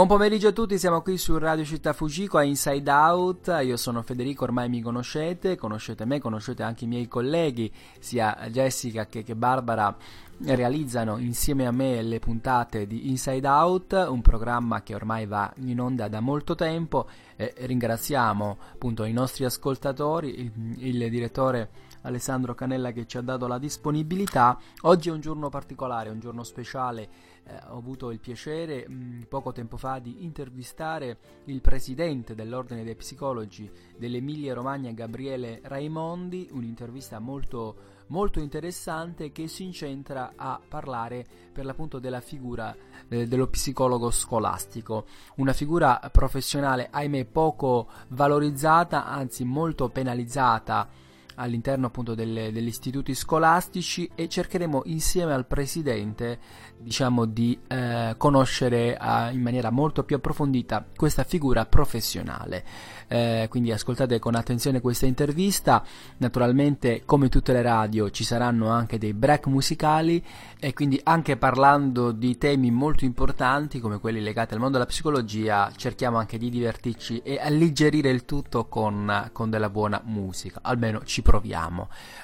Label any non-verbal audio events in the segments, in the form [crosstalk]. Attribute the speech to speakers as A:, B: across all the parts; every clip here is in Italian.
A: Buon pomeriggio a tutti, siamo qui su Radio Città Fujiko a Inside Out, io sono Federico, ormai mi conoscete, conoscete me, conoscete anche i miei colleghi, sia Jessica che, che Barbara realizzano insieme a me le puntate di Inside Out, un programma che ormai va in onda da molto tempo e ringraziamo appunto i nostri ascoltatori, il, il direttore Alessandro Canella che ci ha dato la disponibilità. Oggi è un giorno particolare, un giorno speciale eh, ho avuto il piacere mh, mm, poco tempo fa di intervistare il presidente dell'Ordine dei Psicologi dell'Emilia Romagna, Gabriele Raimondi, un'intervista molto, molto interessante che si incentra a parlare per l'appunto della figura eh, dello psicologo scolastico, una figura professionale ahimè poco valorizzata, anzi molto penalizzata all'interno appunto delle, degli istituti scolastici e cercheremo insieme al presidente diciamo di eh, conoscere eh, in maniera molto più approfondita questa figura professionale eh, quindi ascoltate con attenzione questa intervista naturalmente come tutte le radio ci saranno anche dei break musicali e quindi anche parlando di temi molto importanti come quelli legati al mondo della psicologia cerchiamo anche di divertirci e alleggerire il tutto con, con della buona musica almeno ci proviamo.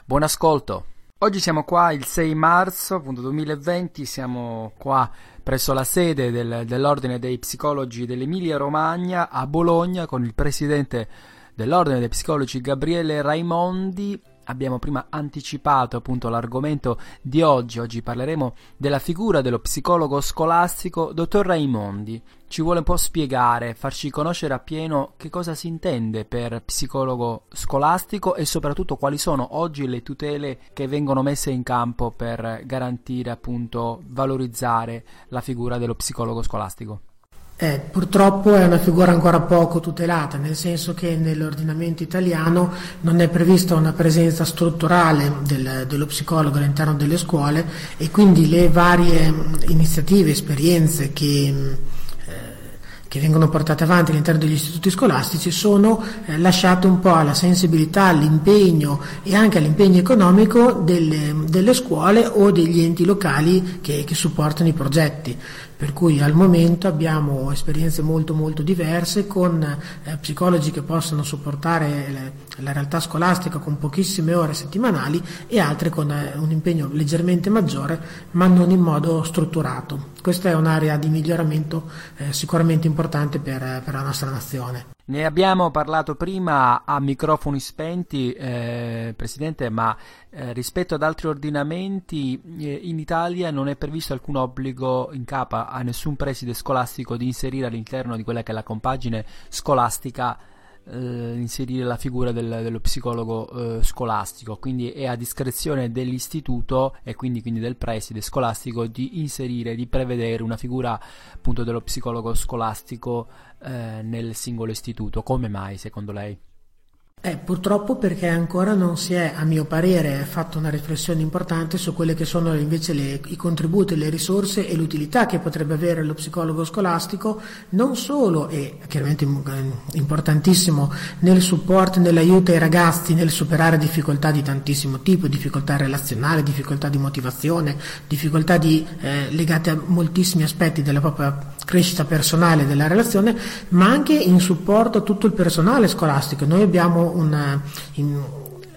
A: Buon ascolto! Oggi siamo qua il 6 marzo appunto, 2020, siamo qua presso la sede del, dell'Ordine dei Psicologi dell'Emilia Romagna a Bologna con il presidente dell'Ordine dei Psicologi Gabriele Raimondi abbiamo prima anticipato appunto l'argomento di oggi. Oggi parleremo della figura dello psicologo scolastico dottor Raimondi. Ci vuole un po' spiegare, farci conoscere appieno che cosa si intende per psicologo scolastico e soprattutto quali sono oggi le tutele che vengono messe in campo per garantire appunto valorizzare la figura dello psicologo scolastico.
B: Eh, purtroppo è una figura ancora poco tutelata, nel senso che nell'ordinamento italiano non è prevista una presenza strutturale del, dello psicologo all'interno delle scuole e quindi le varie iniziative, esperienze che che vengono portate avanti all'interno degli istituti scolastici sono eh, lasciate un po' alla sensibilità, all'impegno e anche all'impegno economico delle, delle scuole o degli enti locali che, che supportano i progetti per cui al momento abbiamo esperienze molto molto diverse con eh, psicologi che possono supportare le, la realtà scolastica con pochissime ore settimanali e altre con eh, un impegno leggermente maggiore ma non in modo strutturato. Questa è un'area di miglioramento eh, sicuramente importante per, per la nostra nazione.
A: Ne abbiamo parlato prima a microfoni spenti, eh, Presidente, ma eh, rispetto ad altri ordinamenti eh, in Italia non è previsto alcun obbligo in capo a nessun preside scolastico di inserire all'interno di quella che è la compagine scolastica eh, inserire la figura del, dello psicologo eh, scolastico, quindi è a discrezione dell'istituto e quindi, quindi, del preside scolastico di inserire, di prevedere una figura appunto dello psicologo scolastico eh, nel singolo istituto. Come mai secondo lei?
B: Eh, purtroppo perché ancora non si è, a mio parere, fatto una riflessione importante su quelle che sono invece le, i contributi, le risorse e l'utilità che potrebbe avere lo psicologo scolastico, non solo e chiaramente eh, importantissimo nel supporto nell'aiuto ai ragazzi nel superare difficoltà di tantissimo tipo, difficoltà relazionali, difficoltà di motivazione, difficoltà di, eh, legate a moltissimi aspetti della propria crescita personale della relazione, ma anche in supporto a tutto il personale scolastico. Noi abbiamo una, in,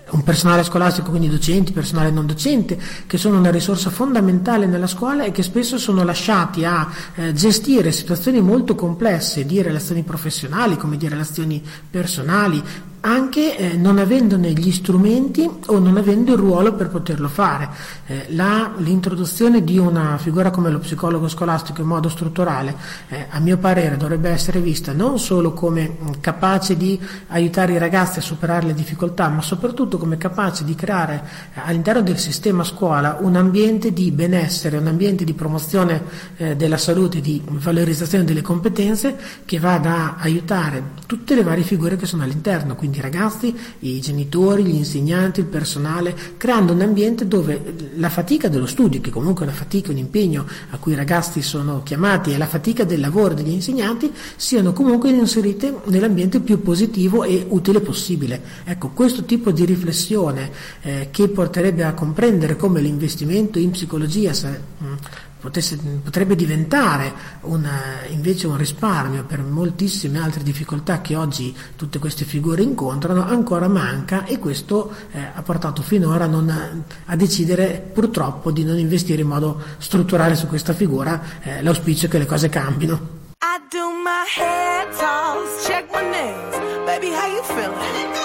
B: un personale scolastico, quindi docenti, personale non docente, che sono una risorsa fondamentale nella scuola e che spesso sono lasciati a eh, gestire situazioni molto complesse di relazioni professionali come di relazioni personali, anche eh, non avendone gli strumenti o non avendo il ruolo per poterlo fare. Eh, la, l'introduzione di una figura come lo psicologo scolastico in modo strutturale, eh, a mio parere, dovrebbe essere vista non solo come mh, capace di aiutare i ragazzi a superare le difficoltà, ma soprattutto come capace di creare eh, all'interno del sistema scuola un ambiente di benessere, un ambiente di promozione eh, della salute, di valorizzazione delle competenze che vada a aiutare tutte le varie figure che sono all'interno. Quindi quindi i ragazzi, i genitori, gli insegnanti, il personale, creando un ambiente dove la fatica dello studio, che comunque è una fatica, un impegno a cui i ragazzi sono chiamati, e la fatica del lavoro degli insegnanti, siano comunque inserite nell'ambiente più positivo e utile possibile. Ecco, questo tipo di riflessione eh, che porterebbe a comprendere come l'investimento in psicologia mm, potesse, potrebbe diventare una, invece un risparmio per moltissime altre difficoltà che oggi tutte queste figure incontrano, ancora manca e questo eh, ha portato finora non, a decidere purtroppo di non investire in modo strutturale su questa figura, eh, l'auspicio è che le cose cambino. I do my hair toss, check my nails, baby how you feeling?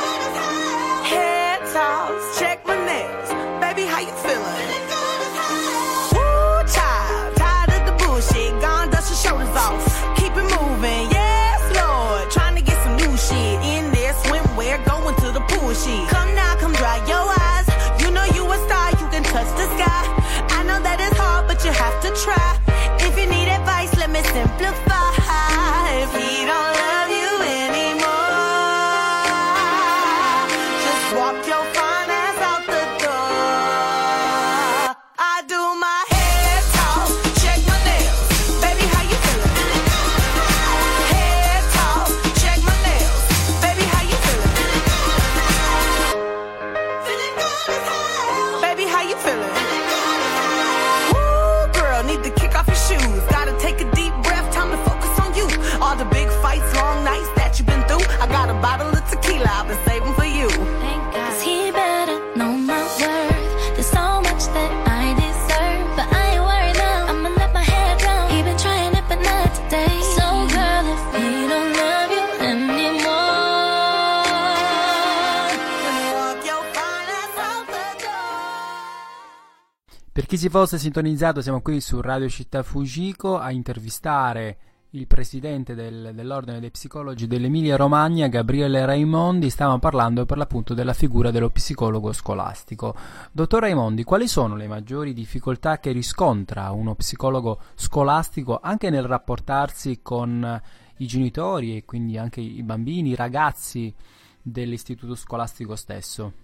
A: Chi si fosse sintonizzato, siamo qui su Radio Città Fujiko a intervistare il presidente del- dell'Ordine dei Psicologi dell'Emilia Romagna, Gabriele Raimondi. Stavamo parlando per l'appunto della figura dello psicologo scolastico. Dottor Raimondi, quali sono le maggiori difficoltà che riscontra uno psicologo scolastico anche nel rapportarsi con i genitori e quindi anche i bambini, i ragazzi dell'istituto scolastico stesso?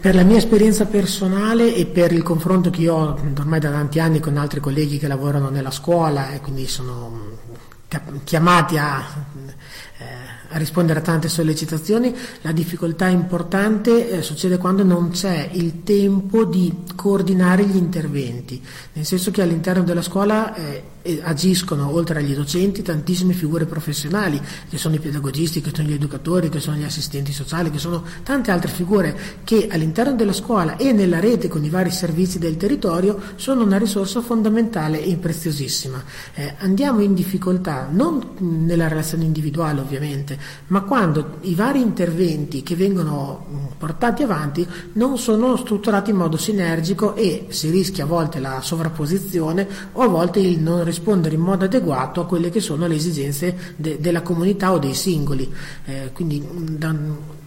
B: Per la mia esperienza personale e per il confronto che io ho ormai da tanti anni con altri colleghi che lavorano nella scuola e quindi sono chiamati a, a rispondere a tante sollecitazioni, la difficoltà importante eh, succede quando non c'è il tempo di coordinare gli interventi, nel senso che all'interno della scuola eh, eh, agiscono oltre agli docenti tantissime figure professionali, che sono i pedagogisti, che sono gli educatori, che sono gli assistenti sociali, che sono tante altre figure che all'interno della scuola e nella rete con i vari servizi del territorio sono una risorsa fondamentale e preziosissima. Eh, andiamo in difficoltà non nella relazione individuale ovviamente, ma quando i vari interventi che vengono mh, portati avanti non sono strutturati in modo sinergico e si rischia a volte la sovrapposizione o a volte il non rispondere in modo adeguato a quelle che sono le esigenze de- della comunità o dei singoli. Eh, quindi mh, da-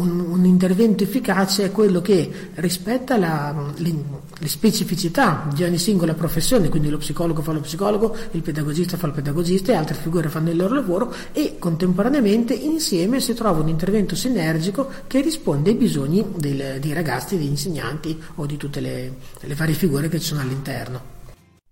B: un, un intervento efficace è quello che rispetta la- le, le specificità di ogni singola professione, quindi lo psicologo fa lo psicologo, il pedagogista fa il pedagogista e altre figure fanno il loro lavoro e contemporaneamente insieme si trova un intervento sinergico che risponde ai bisogni del- dei ragazzi, degli insegnanti o di tutte le, le varie figure che ci sono all'interno.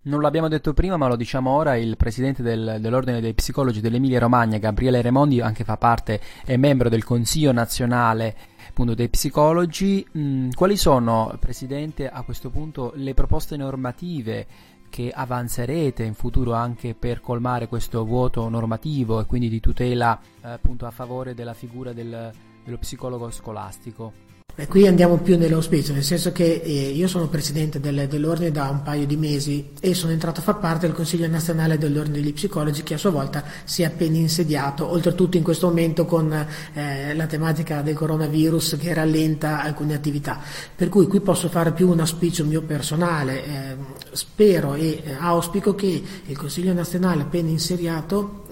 A: Non l'abbiamo detto prima, ma lo diciamo ora, il presidente del- dell'Ordine dei Psicologi dell'Emilia Romagna, Gabriele Remondi, anche fa parte, è membro del Consiglio Nazionale appunto, dei Psicologi. Mm, quali sono, Presidente, a questo punto le proposte normative che avanzerete in futuro anche per colmare questo vuoto normativo e quindi di tutela eh, appunto a favore della figura del- dello psicologo scolastico?
B: Qui andiamo più nell'auspicio, nel senso che eh, io sono presidente del- dell'ordine da un paio di mesi e sono entrato a far parte del Consiglio nazionale dell'ordine degli psicologi che a sua volta si è appena insediato, oltretutto in questo momento con eh, la tematica del coronavirus che rallenta alcune attività. Per cui qui posso fare più un auspicio mio personale, eh, spero e auspico che il Consiglio nazionale appena insediato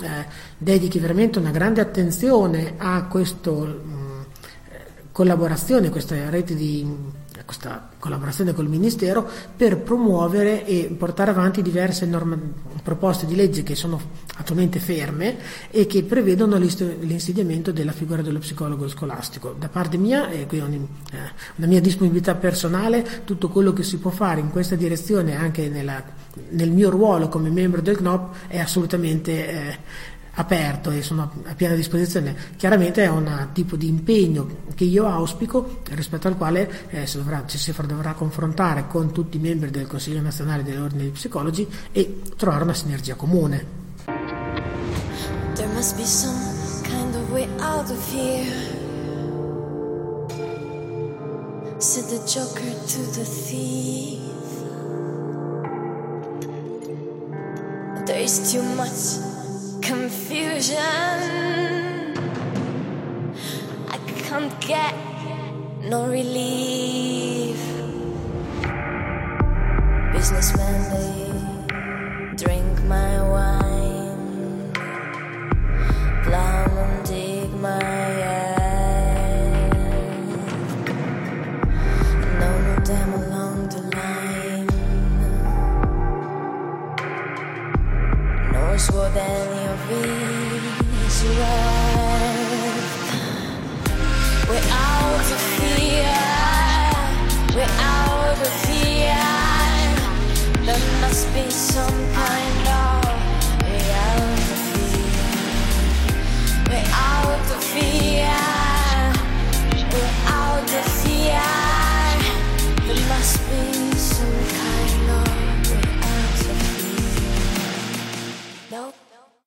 B: dedichi veramente una grande attenzione a questo collaborazione, questa rete di questa collaborazione col Ministero per promuovere e portare avanti diverse norma- proposte di legge che sono attualmente ferme e che prevedono l'insediamento della figura dello psicologo scolastico. Da parte mia, e qui ho un- eh, una mia disponibilità personale, tutto quello che si può fare in questa direzione anche nella- nel mio ruolo come membro del CNOP è assolutamente eh,
C: aperto e sono a piena disposizione. Chiaramente è un tipo di impegno che io auspico rispetto al quale eh, si dovrà, ci si dovrà confrontare con tutti i membri del Consiglio nazionale dell'Ordine dei Psicologi e trovare una sinergia comune. There must be some kind of way out of here. Said the joker to the thief. There is too much confusion. I can't get no relief. Businessmen,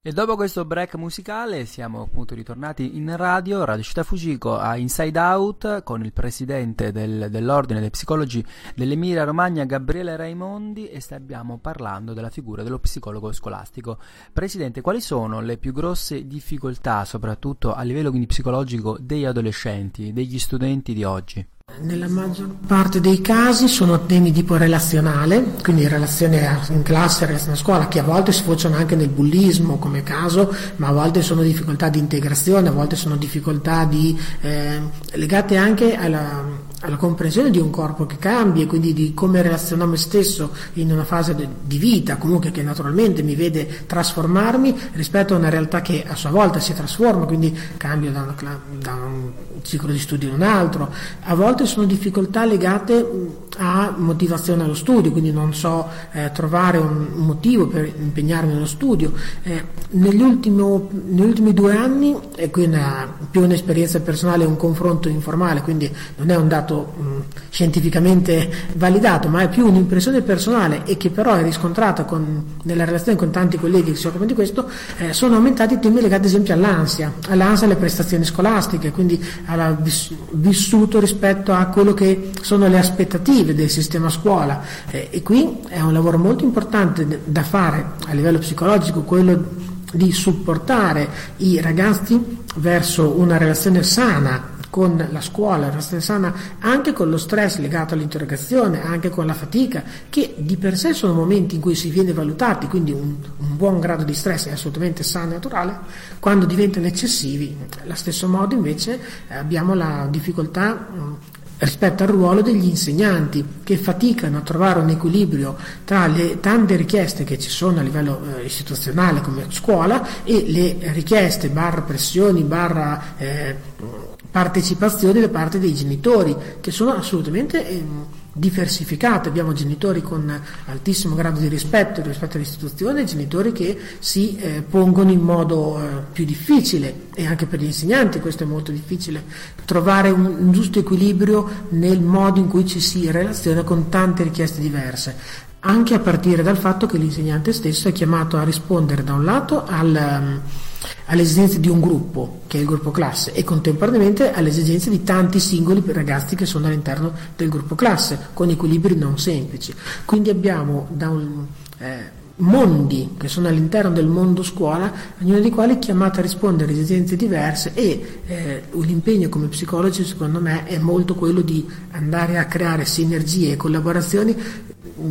C: E dopo questo break musicale siamo appunto ritornati in radio, Radio Città Fujiko a Inside Out con il presidente del, dell'Ordine dei Psicologi dell'Emilia Romagna Gabriele Raimondi e stiamo parlando della figura dello psicologo scolastico. Presidente, quali sono le più grosse difficoltà, soprattutto a livello quindi psicologico, degli adolescenti, degli studenti di oggi?
B: Nella maggior parte dei casi sono temi tipo relazionale, quindi relazione in classe, relazione a scuola, che a volte sfociano anche nel bullismo come caso, ma a volte sono difficoltà di integrazione, a volte sono difficoltà di, eh, legate anche alla, alla comprensione di un corpo che cambia e quindi di come relaziono me stesso in una fase di vita, comunque che naturalmente mi vede trasformarmi rispetto a una realtà che a sua volta si trasforma, quindi cambio da, una, da un ciclo di studio ad un altro. A volte sono difficoltà legate a motivazione allo studio, quindi non so eh, trovare un, motivo per impegnarmi nello studio. Eh, negli, ultimo, negli, ultimi due anni, e qui una, più un'esperienza personale, un confronto informale, quindi non è un dato mh, scientificamente validato, ma è più un'impressione personale e che però è riscontrata con, nella relazione con tanti colleghi che si occupano di questo, eh, sono aumentati i temi legati ad esempio all'ansia, all'ansia alle prestazioni scolastiche, quindi viss- vissuto rispetto a quello che sono le aspettative del sistema scuola. Eh, e qui è un lavoro molto importante da fare a livello psicologico, quello di supportare i ragazzi verso una relazione sana con la scuola, una relazione sana anche con lo stress legato all'interrogazione, anche con la fatica, che di per sé sono momenti in cui si viene valutati, quindi un, un buon grado di stress è assolutamente sano e naturale, quando diventano eccessivi, allo stesso modo invece abbiamo la difficoltà rispetto al ruolo degli insegnanti che faticano a trovare un equilibrio tra le tante richieste che ci sono a livello eh, istituzionale come scuola e le richieste barra pressioni barra eh, partecipazione da parte dei genitori che sono assolutamente eh, diversificate, abbiamo genitori con altissimo grado di rispetto rispetto all'istituzione genitori che si eh, pongono in modo eh, più difficile. E anche per gli insegnanti questo è molto difficile, trovare un, un giusto equilibrio nel modo in cui ci si relaziona con tante richieste diverse. Anche a partire dal fatto che l'insegnante stesso è chiamato a rispondere da un lato al, alle esigenze di un gruppo, che è il gruppo classe, e contemporaneamente alle esigenze di tanti singoli ragazzi che sono all'interno del gruppo classe, con equilibri non semplici. Quindi abbiamo un, eh, mondi che sono all'interno del mondo scuola, ognuno dei quali è chiamato a rispondere a esigenze diverse e eh, l'impegno come psicologi secondo me è molto quello di andare a creare sinergie e collaborazioni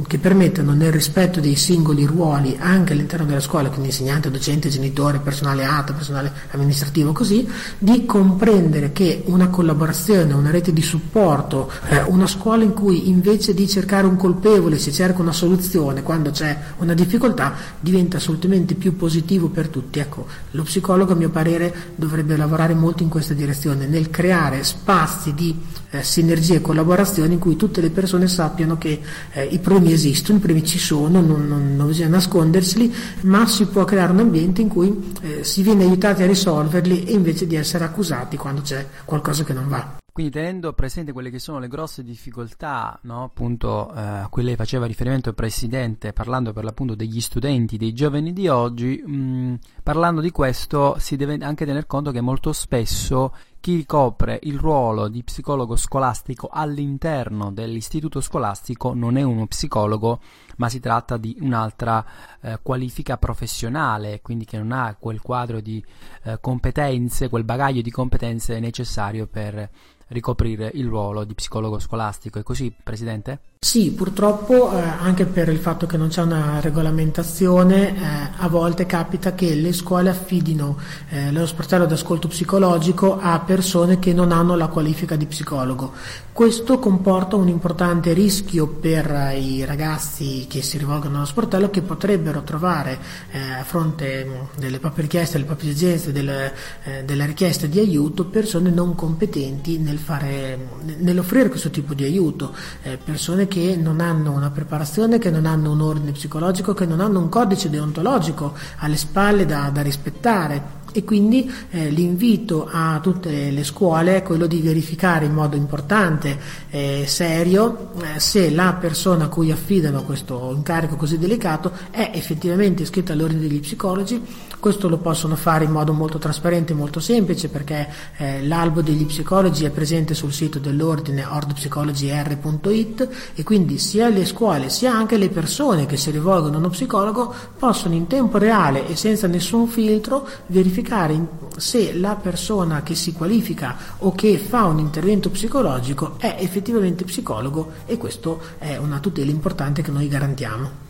B: che permettano nel rispetto dei singoli ruoli anche all'interno della scuola, quindi insegnante, docente, genitore, personale ATA, personale amministrativo, così, di comprendere che una collaborazione, una rete di supporto, eh, una scuola in cui invece di cercare un colpevole si cerca una soluzione quando c'è una difficoltà diventa assolutamente più positivo per tutti. Ecco, lo psicologo a mio parere dovrebbe lavorare molto in questa direzione, nel creare spazi di eh, sinergia e collaborazione in cui tutte le persone sappiano che eh, i problemi esistono, i problemi ci sono, non, non, non, bisogna nasconderseli, ma si può creare un ambiente in cui eh, si viene aiutati a risolverli e invece di essere accusati quando c'è qualcosa che non va.
A: Quindi tenendo presente quelle che sono le grosse difficoltà, no? appunto eh, a cui lei faceva riferimento il Presidente, parlando per l'appunto degli studenti, dei giovani di oggi, mh, parlando di questo si deve anche tener conto che molto spesso chi ricopre il ruolo di psicologo scolastico all'interno dell'istituto scolastico non è uno psicologo, ma si tratta di un'altra eh, qualifica professionale, quindi che non ha quel quadro di eh, competenze, quel bagaglio di competenze necessario per ricoprire il ruolo di psicologo scolastico. È così, Presidente?
B: Sì, purtroppo eh, anche per il fatto che non c'è una regolamentazione, eh, a volte capita che le scuole affidino eh, lo sportello d'ascolto psicologico a persone che non hanno la qualifica di psicologo. Questo comporta un importante rischio per i ragazzi che si rivolgono allo sportello che potrebbero trovare eh, a fronte mm, delle proprie richieste, delle proprie esigenze, delle, eh, delle richieste di aiuto persone non competenti nel fare, nell'offrire questo tipo di aiuto, eh, persone che non hanno una preparazione, che non hanno un ordine psicologico, che non hanno un codice deontologico alle spalle da, da rispettare e quindi eh, l'invito a tutte le scuole è quello di verificare in modo importante e eh, serio eh, se la persona a cui affidano questo incarico così delicato è effettivamente iscritta all'ordine degli psicologi. Questo lo possono fare in modo molto trasparente e molto semplice perché eh, l'albo degli psicologi è presente sul sito dell'ordine ordpsicologyr.it e quindi sia le scuole sia anche le persone che si rivolgono a uno psicologo possono in tempo reale e senza nessun filtro verificare se la persona che si qualifica o che fa un intervento psicologico è effettivamente psicologo e questo è una tutela importante che noi garantiamo.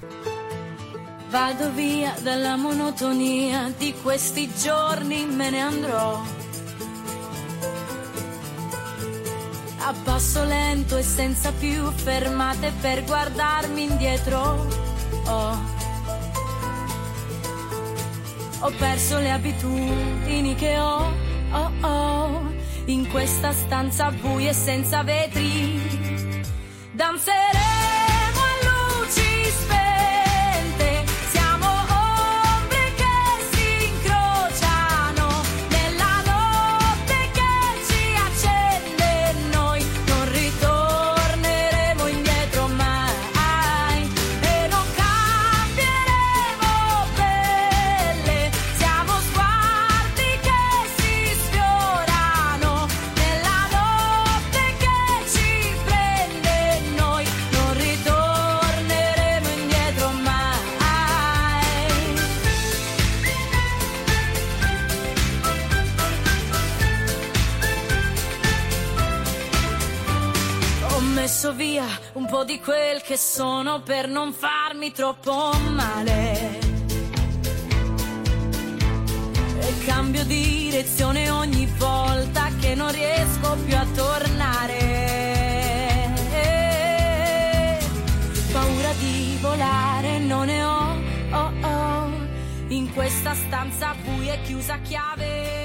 D: Vado via dalla monotonia di questi giorni, me ne andrò. A passo lento e senza più fermate per guardarmi indietro. Oh ho perso le abitudini che ho, oh oh, in questa stanza buia e senza vetri. Danzerei di quel che sono per non farmi troppo male. E cambio direzione ogni volta che non riesco più a tornare. Paura di volare non ne ho, oh oh, in questa stanza buia e chiusa chiave.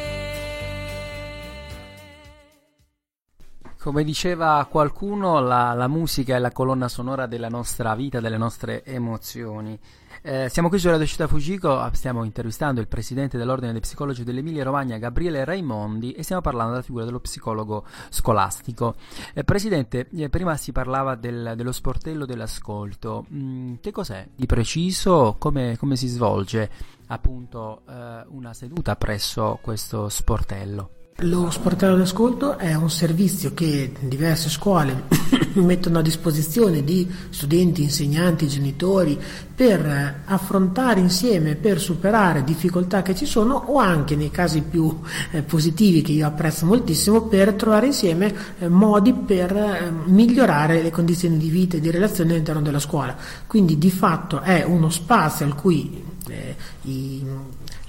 A: Come diceva qualcuno, la, la, musica è la colonna sonora della nostra vita, delle nostre emozioni. Eh, siamo qui su Radio Città Fujiko, stiamo intervistando il presidente dell'Ordine dei Psicologi dell'Emilia Romagna, Gabriele Raimondi, e stiamo parlando della figura dello psicologo scolastico. Eh, presidente, eh, prima si parlava del, dello sportello dell'ascolto. Mm, che cos'è di preciso? Come, come si svolge appunto eh, una seduta presso questo sportello?
B: Lo sportello d'ascolto è un servizio che diverse scuole [coughs] mettono a disposizione di studenti, insegnanti, genitori per affrontare insieme, per superare difficoltà che ci sono o anche nei casi più eh, positivi che io apprezzo moltissimo per trovare insieme eh, modi per eh, migliorare le condizioni di vita e di relazione all'interno della scuola. Quindi di fatto è uno spazio al cui eh, i,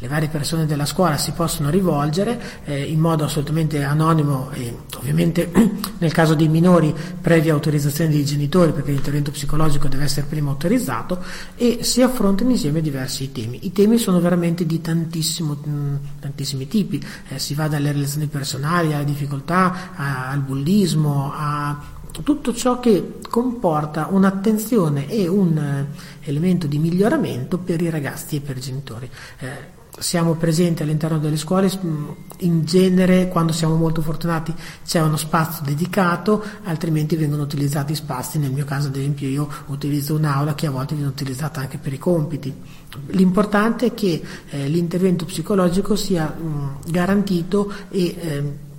B: le varie persone della scuola si possono rivolgere eh, in modo assolutamente anonimo e ovviamente [clears throat] nel caso dei minori previa autorizzazione dei genitori perché l'intervento psicologico deve essere prima autorizzato e si affrontano insieme diversi temi. I temi sono veramente di mh, tantissimi tipi, eh, si va dalle relazioni personali alle difficoltà, a, al bullismo, a tutto ciò che comporta un'attenzione e un eh, elemento di miglioramento per i ragazzi e per i genitori. Eh, siamo presenti all'interno delle scuole, mm, in genere quando siamo molto fortunati c'è uno spazio dedicato, altrimenti vengono utilizzati spazi, nel mio caso ad esempio io utilizzo un'aula che a volte viene utilizzata anche per i compiti. L'importante è che eh, l'intervento psicologico sia mh, mm, garantito e eh,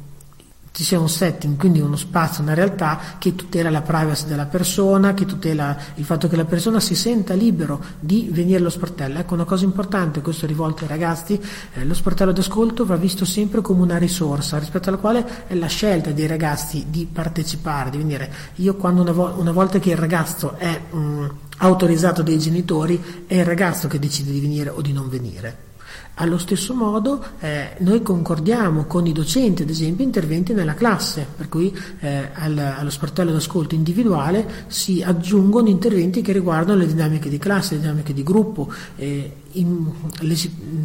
B: ci sia un setting, quindi uno spazio, una realtà che tutela la privacy della persona, che tutela il fatto che la persona si senta libero di venire allo sportello. Ecco una cosa importante, questo è rivolto ai ragazzi, eh, lo sportello d'ascolto va visto sempre come una risorsa rispetto alla quale è la scelta dei ragazzi di partecipare, di venire. Io quando una, vo- una volta che il ragazzo è mh, mm, autorizzato dai genitori, è il ragazzo che decide di venire o di non venire. Allo stesso modo eh, noi concordiamo con i docenti, ad esempio, interventi nella classe, per cui eh, al, allo sportello d'ascolto individuale si aggiungono interventi che riguardano le dinamiche di classe, le dinamiche di gruppo. Eh, in,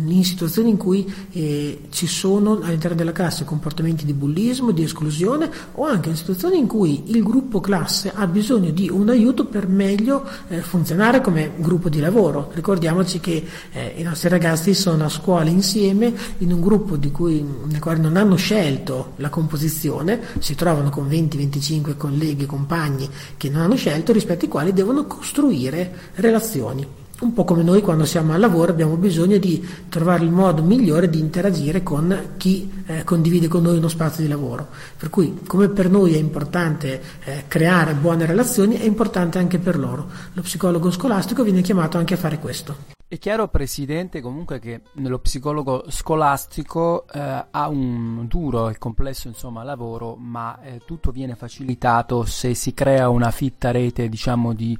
B: in, situazioni in cui eh, ci sono all'interno della classe comportamenti di bullismo, di esclusione o anche in situazioni in cui il gruppo classe ha bisogno di un aiuto per meglio eh, funzionare come gruppo di lavoro. Ricordiamoci che eh, i nostri ragazzi sono a scuola insieme in un gruppo di cui, nel quale non hanno scelto la composizione, si trovano con 20-25 colleghi, compagni che non hanno scelto, rispetto ai quali devono costruire relazioni un po' come noi quando siamo al lavoro abbiamo bisogno di trovare il modo migliore di interagire con chi eh, condivide con noi uno spazio di lavoro. Per cui come per noi è importante eh, creare buone relazioni, è importante anche per loro. Lo psicologo scolastico viene chiamato anche a fare questo.
A: È chiaro, Presidente, comunque che nello psicologo scolastico eh, ha un duro e complesso insomma, lavoro, ma eh, tutto viene facilitato se si crea una fitta rete diciamo, di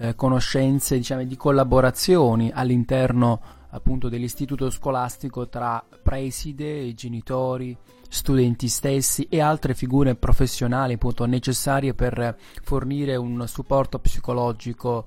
A: eh, conoscenze, diciamo, di collaborazioni all'interno appunto dell'istituto scolastico tra preside, genitori, studenti stessi e altre figure professionali appunto necessarie per fornire un supporto psicologico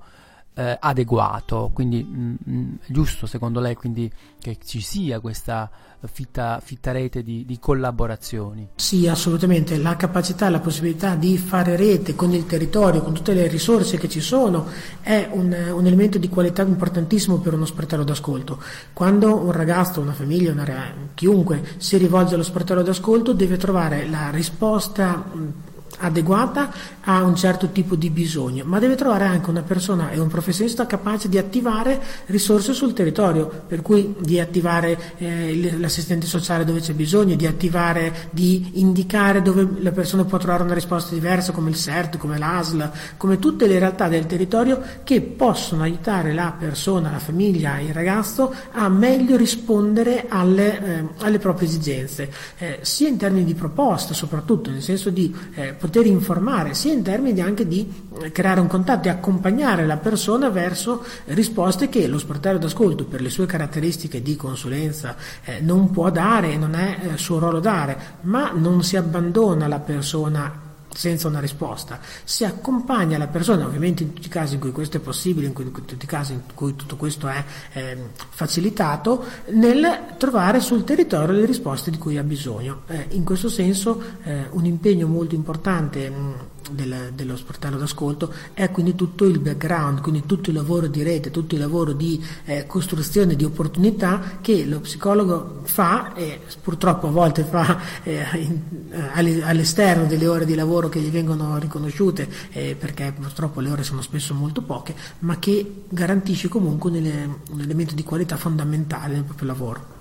A: eh, adeguato, quindi mh, mm, mm, giusto secondo lei quindi che ci sia questa fitta, fitta rete di, di, collaborazioni?
B: Sì, assolutamente, la capacità, la possibilità di fare rete con il territorio, con tutte le risorse che ci sono, è un, un elemento di qualità importantissimo per uno sportello d'ascolto. Quando un ragazzo, una famiglia, una, chiunque si rivolge allo sportello d'ascolto deve trovare la risposta adeguata a un certo tipo di bisogno, ma deve trovare anche una persona e un professionista capace di attivare risorse sul territorio, per cui di attivare eh, l'assistente sociale dove c'è bisogno, di attivare, di indicare dove la persona può trovare una risposta diversa come il CERT, come l'ASL, come tutte le realtà del territorio che possono aiutare la persona, la famiglia, il ragazzo a meglio rispondere alle, eh, alle proprie esigenze, eh, sia in termini di proposta soprattutto, nel senso di eh, poter informare, sia in termini anche di eh, creare un contatto e accompagnare la persona verso risposte che lo sportello d'ascolto per le sue caratteristiche di consulenza eh, non può dare, non è eh, suo ruolo dare, ma non si abbandona la persona senza una risposta. Si accompagna la persona, ovviamente in tutti i casi in cui questo è possibile, in, cui, in tutti i casi in cui tutto questo è eh, facilitato, nel trovare sul territorio le risposte di cui ha bisogno. Eh, in questo senso eh, un impegno molto importante mh, del, dello sportello d'ascolto è quindi tutto il background, quindi tutto il lavoro di rete, tutto il lavoro di eh, costruzione di opportunità che lo psicologo fa e purtroppo a volte fa eh, in, eh, all'esterno delle ore di lavoro che gli vengono riconosciute eh, perché purtroppo le ore sono spesso molto poche, ma che garantisce comunque un, un elemento di qualità fondamentale nel proprio lavoro.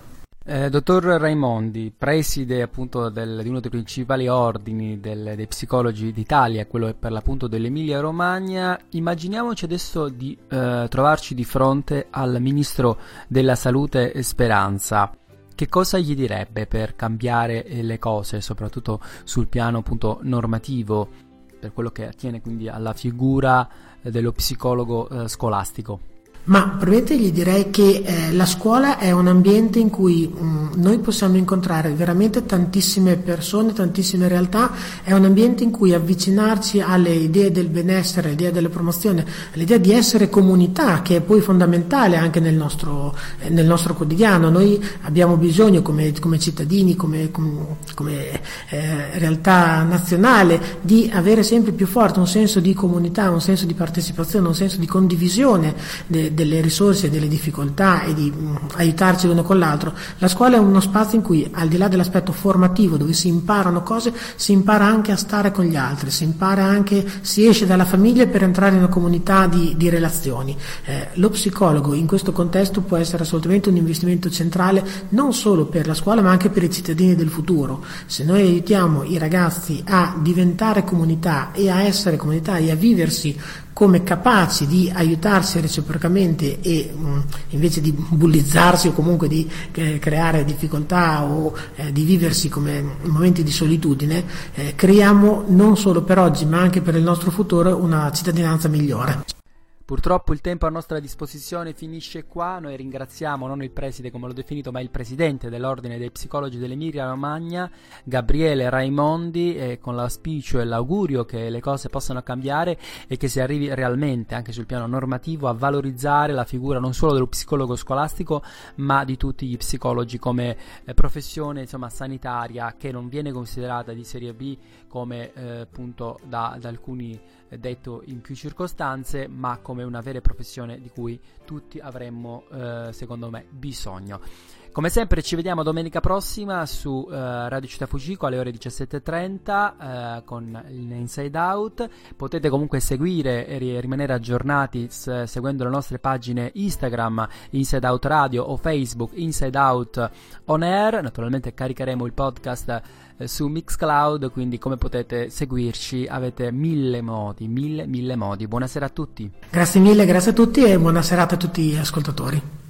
A: Eh, dottor Raimondi, preside appunto del, di uno dei principali ordini del, dei psicologi d'Italia, quello per l'appunto dell'Emilia Romagna, immaginiamoci adesso di eh, trovarci di fronte al ministro della salute Speranza. Che cosa gli direbbe per cambiare eh, le cose, soprattutto sul piano appunto normativo, per quello che attiene quindi alla figura dello psicologo eh, scolastico?
B: Ma probabilmente gli direi che eh, la scuola è un ambiente in cui mh, mm, noi possiamo incontrare veramente tantissime persone, tantissime realtà, è un ambiente in cui avvicinarci alle idee del benessere, all'idea della promozione, all'idea di essere comunità, che è poi fondamentale anche nel nostro, eh, nel nostro quotidiano. Noi abbiamo bisogno come, come cittadini, come, come, come eh, realtà nazionale, di avere sempre più forte un senso di comunità, un senso di partecipazione, un senso di condivisione. De, delle risorse, delle difficoltà e di mh, mm, aiutarci l'uno con l'altro. La scuola è uno spazio in cui, al di là dell'aspetto formativo, dove si imparano cose, si impara anche a stare con gli altri, si impara anche, si esce dalla famiglia per entrare in una comunità di, di relazioni. Eh, lo psicologo in questo contesto può essere assolutamente un investimento centrale non solo per la scuola ma anche per i cittadini del futuro. Se noi aiutiamo i ragazzi a diventare comunità e a essere comunità e a viversi come capaci di aiutarsi reciprocamente e mh, invece di bullizzarsi o comunque di eh, creare difficoltà o eh, di viversi come momenti di solitudine, eh, creiamo non solo per oggi ma anche per il nostro futuro una cittadinanza migliore.
A: Purtroppo il tempo a nostra disposizione finisce qua, noi ringraziamo non il preside come l'ho definito ma il presidente dell'ordine dei psicologi dell'Emilia Romagna, Gabriele Raimondi, eh, con l'auspicio e l'augurio che le cose possano cambiare e che si arrivi realmente anche sul piano normativo a valorizzare la figura non solo dello psicologo scolastico ma di tutti gli psicologi come eh, professione insomma, sanitaria che non viene considerata di serie B come eh, appunto da, da alcuni detto in più circostanze, ma come una vera professione di cui tutti avremmo, eh, secondo me, bisogno. Come sempre ci vediamo domenica prossima su uh, Radio Città Fugico alle ore 17.30 uh, con il Inside Out. Potete comunque seguire e rimanere aggiornati s- seguendo le nostre pagine Instagram Inside Out Radio o Facebook Inside Out On Air. Naturalmente caricheremo il podcast uh, su Mixcloud, quindi come potete seguirci avete mille modi, mille, mille modi. Buonasera a tutti.
B: Grazie mille, grazie a tutti e buona serata a tutti gli ascoltatori.